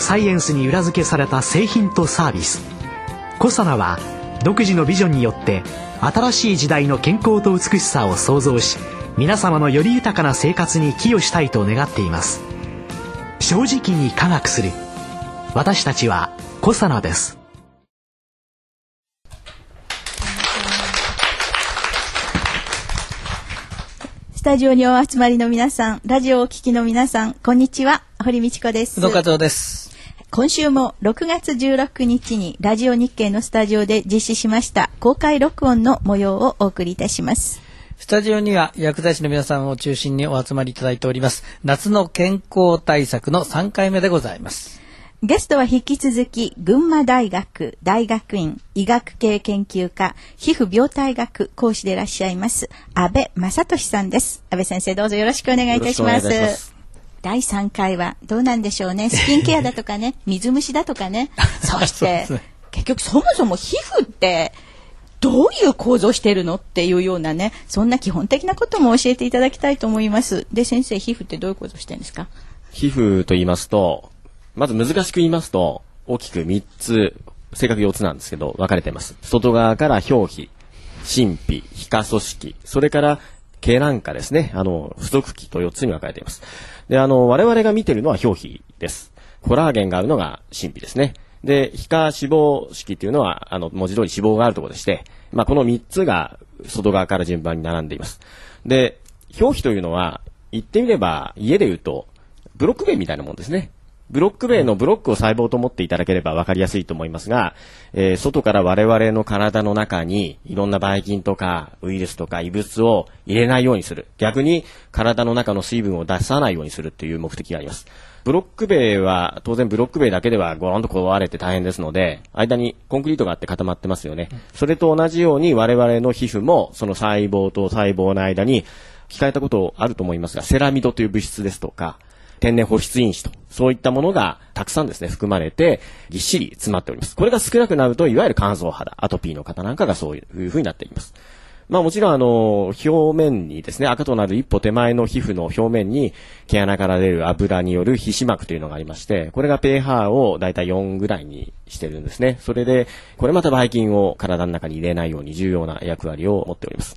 サイエンスに裏付けされた製品とサービスコサナは独自のビジョンによって新しい時代の健康と美しさを創造し皆様のより豊かな生活に寄与したいと願っています正直に科学する私たちはコサナですスタジオにお集まりの皆さん、ラジオをお聞きの皆さん、こんにちは。堀道子です。宇野和夫です。今週も6月16日にラジオ日経のスタジオで実施しました公開録音の模様をお送りいたします。スタジオには薬剤師の皆さんを中心にお集まりいただいております。夏の健康対策の3回目でございます。ゲストは引き続き、群馬大学大学院医学系研究科皮膚病態学講師でいらっしゃいます、安倍正俊さんです。安倍先生どうぞよろしくお願いいたします。第3回はどうなんでしょうね。スキンケアだとかね、水虫だとかね。そして、結局そもそも皮膚って、どういう構造してるのっていうようなね、そんな基本的なことも教えていただきたいと思います。で、先生、皮膚ってどういう構造してるんですか？皮膚と言いますと、まず難しく言いますと、大きく3つ、正確4つなんですけど、分かれています。外側から表皮、真皮、皮下組織、それから毛なんかですね、あの、付属器と4つに分かれています。で、あの、我々が見てるのは表皮です。コラーゲンがあるのが真皮ですね。で、皮下脂肪式っていうのは、あの、文字通り脂肪があるところでして、まあ、この3つが外側から順番に並んでいます。で、表皮というのは、言ってみれば、家で言うと、ブロック塀みたいなもんですね。ブロック塀のブロックを細胞と思っていただければ分かりやすいと思いますが、えー外から我々の体の中にいろんなばい菌とかウイルスとか異物を入れないようにする。逆に体の中の水分を出さないようにするという目的があります。ブロック塀は、当然ブロック塀だけではゴロンと壊れて大変ですので、間にコンクリートがあって固まってますよね。それと同じように我々の皮膚もその細胞と細胞の間に聞かれたことあると思いますが、セラミドという物質ですとか、天然保湿因子と、そういったものがたくさんですね、含まれて、ぎっしり詰まっております。これが少なくなると、いわゆる乾燥肌、アトピーの方なんかがそういう風になっています。まあもちろんあの、表面にですね、赤となる一歩手前の皮膚の表面に毛穴から出る油による皮脂膜というのがありまして、これが pH をだいたい4ぐらいにしてるんですね。それで、これまたばい菌を体の中に入れないように重要な役割を持っております。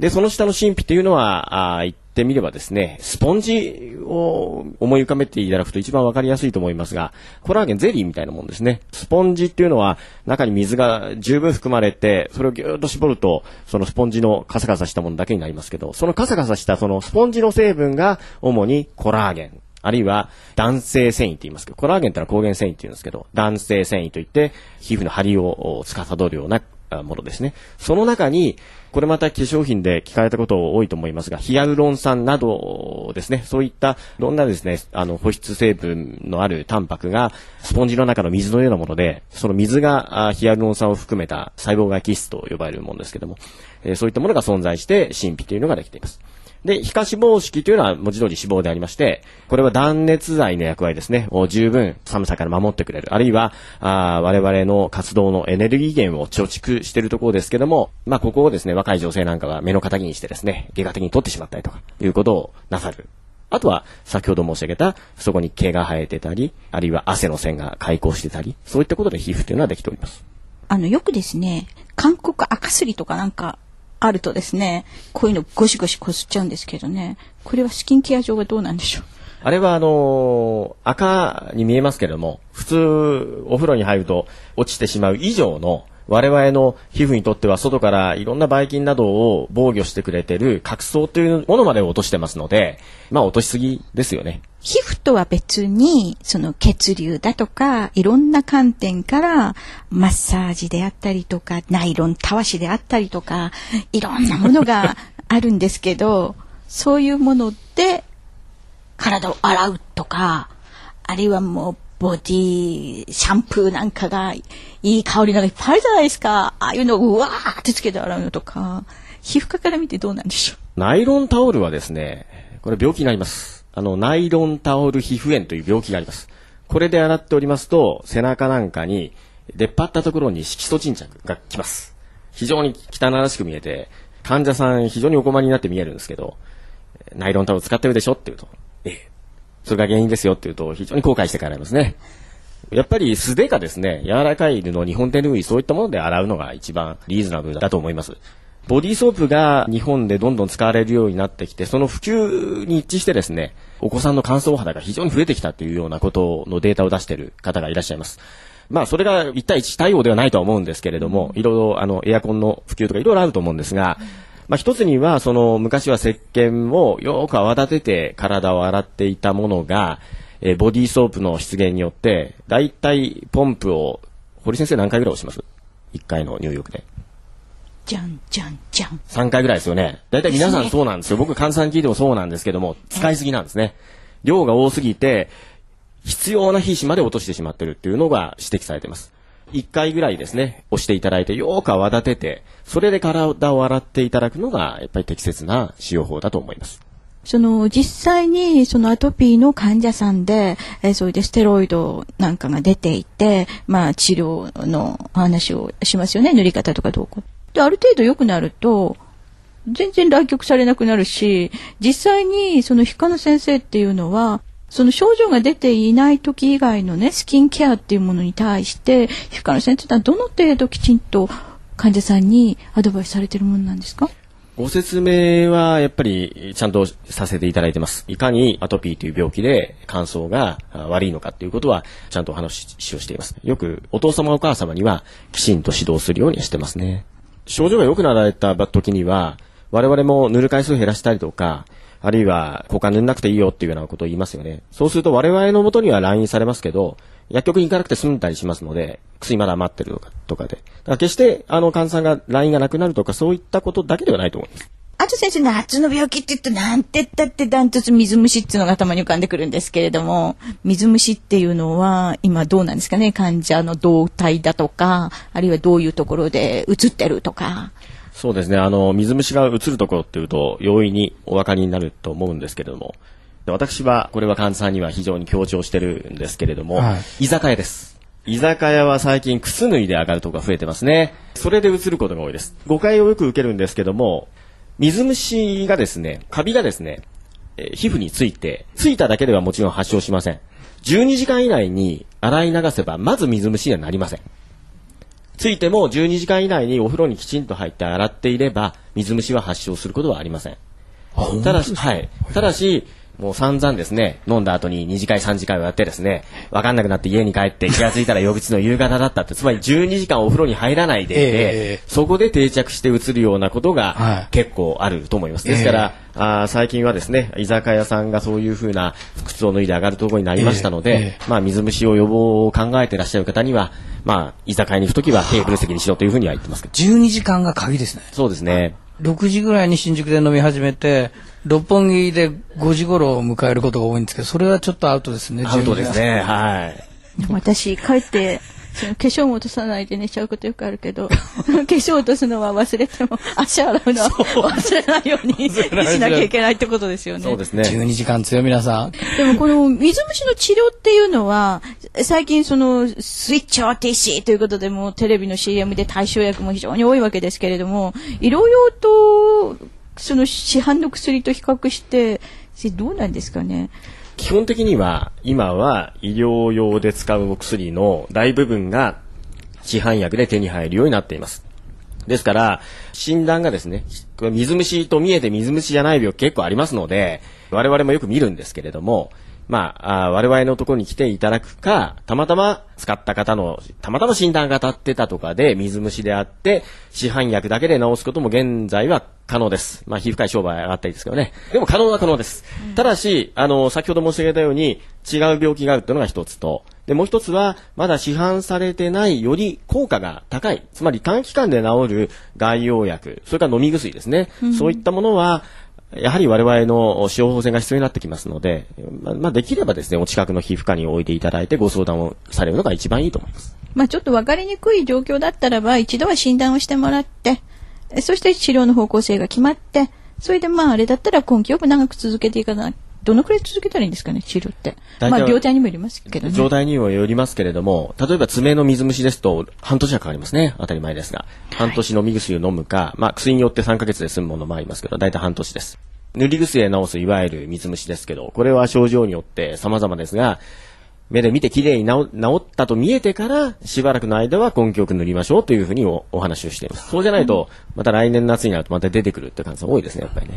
で、その下の神秘というのは、あー言ってみればですね、スポンジを思い浮かべていただくと一番わかりやすいと思いますが、コラーゲンゼリーみたいなもんですね。スポンジっていうのは中に水が十分含まれて、それをぎゅーっと絞ると、そのスポンジのカサカサしたものだけになりますけど、そのカサカサしたそのスポンジの成分が主にコラーゲン。あるいは弾性繊維って言いますけど、コラーゲンってのは抗原繊維って言うんですけど、弾性繊維といって皮膚の張りを司るようなものですね。その中に、これまた化粧品で聞かれたこと多いと思いますが、ヒアルロン酸などですね、そういったいろんなですね、あの保湿成分のあるタンパクがスポンジの中の水のようなもので、その水がヒアルロン酸を含めた細胞外基質と呼ばれるものですけども、えそういったものが存在して神秘というのができています。で、皮下脂肪式というのは文字通り脂肪でありまして、これは断熱材の役割ですね。を十分寒さから守ってくれる。あるいは、あ我々の活動のエネルギー源を貯蓄しているところですけども、まあ、ここをですね、若い女性なんかが目の敵にしてですね、外科的に取ってしまったりとか、いうことをなさる。あとは、先ほど申し上げた、そこに毛が生えてたり、あるいは汗の線が開口してたり、そういったことで皮膚というのはできております。あの、よくですね、韓国赤すりとかなんかあるとですね、こういうのゴシゴシこすっちゃうんですけどね、これはスキンケア上はどうなんでしょう？あれはあのー赤に見えますけれども、普通お風呂に入ると落ちてしまう以上の我々の皮膚にとっては外からいろんなばい菌などを防御してくれてる角層というものまで落としてますので、まあ落としすぎですよね。皮膚とは別に、その血流だとか、いろんな観点から、マッサージであったりとか、ナイロンたわしであったりとか、いろんなものがあるんですけど、そういうもので、体を洗うとか、あるいはもう、ボディ、シャンプーなんかが、いい香りのがいっぱいあるじゃないですか。ああいうのをうわーってつけて洗うのとか、皮膚科から見てどうなんでしょう？ナイロンタオルはですね、これ病気になります。あの、ナイロンタオル皮膚炎という病気があります。これで洗っておりますと、背中なんかに出っ張ったところに色素沈着がきます。非常に汚らしく見えて、患者さん非常にお困りになって見えるんですけど、ナイロンタオル使ってるでしょって言うと、ええ、それが原因ですよって言うと非常に後悔して帰られますね。やっぱり素手かですね、柔らかい布、日本手ぬぐい、そういったもので洗うのが一番リーズナブルだと思います。ボディーソープが日本でどんどん使われるようになってきて、その普及に一致してですね、お子さんの乾燥肌が非常に増えてきたというようなことのデータを出している方がいらっしゃいます。まあ、それが1対1対応ではないとは思うんですけれども、いろいろ、あの、エアコンの普及とかいろいろあると思うんですが、まあ、一つには、その、昔は石鹸をよく泡立てて体を洗っていたものが、えーボディーソープの出現によって、だいたいポンプを、堀先生何回ぐらい押します ?1 回の入浴で。じゃんじゃんじゃん。3回ぐらいですよね。だいたい皆さんそうなんですよ。僕、換算聞いてもそうなんですけども、使いすぎなんですね。量が多すぎて、必要な皮脂まで落としてしまってるっていうのが指摘されています。1回ぐらいですね、押していただいて、よーく泡立てて、それで体を洗っていただくのが、やっぱり適切な使用法だと思います。その実際にそのアトピーの患者さんで、えーそれでステロイドなんかが出ていて、まあ治療の話をしますよね、塗り方とかどうこう。で、ある程度良くなると、全然来局されなくなるし、実際にその皮下の先生っていうのは、その症状が出ていない時以外のね、スキンケアっていうものに対して、皮膚科の先生はどの程度きちんと患者さんにアドバイスされてるものなんですか？ご説明はやっぱりちゃんとさせていただいてます。いかにアトピーという病気で乾燥が悪いのかということはちゃんとお話しをしています。よくお父様お母様にはきちんと指導するようにしてますね。症状が良くなられた時には我々も塗る回数を減らしたりとか、あるいは交換塗んなくていいよっていうようなことを言いますよね。そうすると我々の元には来院されますけど、薬局に行かなくて済んだりしますので、薬まだ余ってるとかとかで。だから決してあの患者さんが LINE がなくなるとかそういったことだけではないと思います。先生、夏の病気って言うと、なんて言ったってダントツ水虫っていうのが頭に浮かんでくるんですけれども、水虫っていうのは、今どうなんですかね？患者の動態だとか、あるいはどういうところで映ってるとか。そうですね。あの、水虫が映るところっていうと、容易にお分かりになると思うんですけれども、で私は、これは患者さんには非常に強調してるんですけれども、は居酒屋です。居酒屋は最近靴脱いで上がるとこが増えてますね。それで映ることが多いです。誤解をよく受けるんですけども、水虫がですね、カビがですね、えー皮膚について、ついただけではもちろん発症しません。12時間以内に洗い流せば、まず水虫にはなりません。ついても12時間以内にお風呂にきちんと入って洗っていれば、水虫は発症することはありません。ただし、はい。ただし、もう散々ですね、飲んだ後に2次会3次会をやってですね、わかんなくなって家に帰って気がついたら翌日の夕方だったって、つまり12時間お風呂に入らないでいて、ええそこで定着して移るようなことはいが結構あると思います。ですから、あー最近はですね、居酒屋さんがそういうふうな靴を脱いで上がるところになりましたので、えええまあ水虫を予防を考えていらっしゃる方には、まあ居酒屋に行くときはテーブル席にしろというふうには言ってますけど。12時間が鍵ですね。そうですね。6時ぐらいに新宿で飲み始めて、六本木で5時頃を迎えることが多いんですけど、それはちょっとアウトですね。アウトです12時ね。はい。私、帰って、その化粧も落とさないで寝ちゃうことよくあるけど、化粧落とすのは忘れても、足洗うのは忘れないようにしなきゃいけないってことですよね。そうですね。12時間強い皆さん。でもこの水虫の治療っていうのは、最近そのスイッチ OTC ということでもうテレビの CM で対象薬も非常に多いわけですけれども、医療用とその市販の薬と比較して、どうなんですかね。基本的には今は医療用で使うお薬の大部分が市販薬で手に入るようになっています。ですから、診断がですね、水虫と見えて水虫じゃない病気結構ありますので、我々もよく見るんですけれども、まあ、我々のところに来ていただくか、たまたま使った方の、たまたま診断が当たってたとかで水虫であって、市販薬だけで治すことも現在は可能です。まあ、皮膚科医商売上がったりですけどね。でも可能は可能です。ただし、あの、先ほど申し上げたように、違う病気があるというのが一つと、で、もう一つは、まだ市販されてない、より効果が高い、つまり短期間で治る外用薬、それから飲み薬ですね。そういったものは、やはり我々の使用法制が必要になってきますので、まあ、まあ、できればですね、お近くの皮膚科においていただいてご相談をされるのが一番いいと思います。まあちょっと分かりにくい状況だったらば、一度は診断をしてもらって、そして治療の方向性が決まって、それでまああれだったら根気よく長く続けていかない。どのくらい続けたらいいんですかね、治療って。まあ病態にもよりますけどね。状態にもよりますけれども、例えば爪の水虫ですと、半年はかかりますね。当たり前ですが。半年飲み薬を飲むか、まあ薬によって3ヶ月で済むものもありますけど、大体半年です。塗り薬で治すいわゆる水虫ですけど、これは症状によって様々ですが、目で見て綺麗に治治ったと見えてから、しばらくの間は根気よく塗りましょうというふうにおお話をしています。そうじゃないと、また来年夏になるとまた出てくるって感じが多いですね、やっぱりね。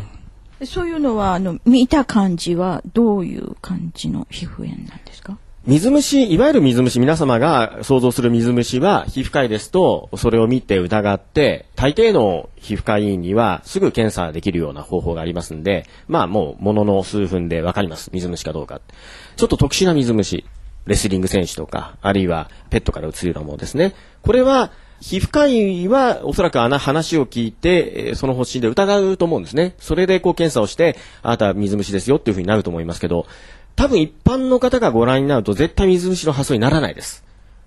そういうのは、あの、見た感じはどういう感じの皮膚炎なんですか？水虫、いわゆる水虫、皆様が想像する水虫は、皮膚科医ですと、それを見て疑って、大抵の皮膚科医院には、すぐ検査できるような方法がありますんで、まあもう、ものの数分でわかります。水虫かどうか。ちょっと特殊な水虫、レスリング選手とか、あるいはペットから移るようなものですね。これは、皮膚科医はおそらくあの話を聞いて、その方針で疑うと思うんですね。それでこう検査をして、あなたは水虫ですよっていうふうになると思いますけど、多分一般の方がご覧になると絶対水虫の発想にならないです。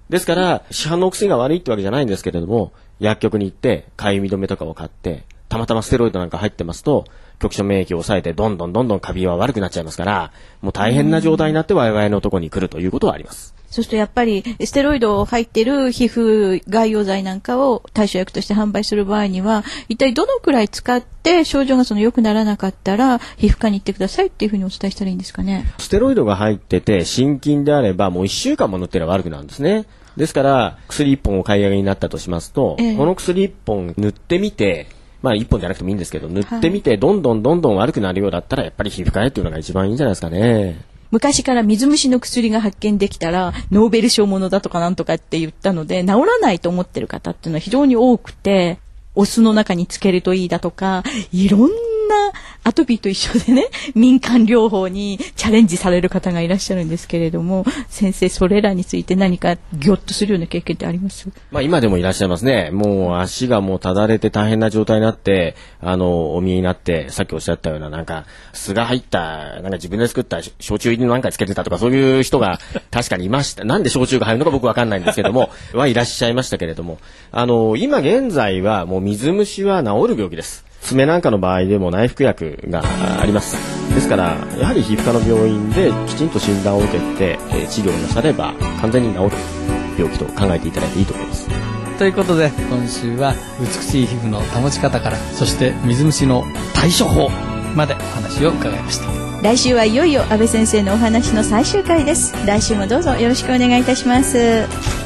ですから、市販のお薬が悪いってわけじゃないんですけれども、薬局に行って、かゆみ止めとかを買って、たまたまステロイドなんか入ってますと、局所免疫を抑えて、どんどんどんどんカビは悪くなっちゃいますから、もう大変な状態になって我々のところに来るということはあります。そうするとやっぱり、ステロイド入ってる皮膚外用剤なんかを対処薬として販売する場合には、一体どのくらい使って症状がその良くならなかったら、皮膚科に行ってくださいっていうふうにお伝えしたらいいんですかね？ステロイドが入ってて、心筋であれば、もう1週間も塗ってれば悪くなるんですね。ですから、薬1本を買い上げになったとしますと、ええこの薬1本塗ってみて、まあ1本じゃなくてもいいんですけど、塗ってみて、どんどんどんどん悪くなるようだったら、やっぱり皮膚科へっていうのが一番いいんじゃないですかね。昔から水虫の薬が発見できたら、ノーベル賞ものだとかなんとかって言ったので、治らないと思ってる方っていうのは非常に多くて、お酢の中につけるといいだとか、いろんなアトピーと一緒でね、民間療法にチャレンジされる方がいらっしゃるんですけれども、先生、それらについて何かギョッとするような経験ってあります？まあ今でもいらっしゃいますね。もう足がもうただれて大変な状態になって、あの、お見えになって、さっきおっしゃったようななんか、酢が入った、なんか自分で作った焼酎入りのなんかつけてたとかそういう人が 確かにいました。なんで焼酎が入るのか僕わかんないんですけども、はいらっしゃいましたけれども、あの、今現在はもう水虫は治る病気です。爪なんかの場合でも内服薬があります。ですから、やはり皮膚科の病院できちんと診断を受けて、えー治療なされば完全に治る病気と考えていただいていいと思います。ということで今週は美しい皮膚の保ち方からそして水虫の対処法までお話を伺いました来週はいよいよ安倍先生のお話の最終回です。来週もどうぞよろしくお願いいたします。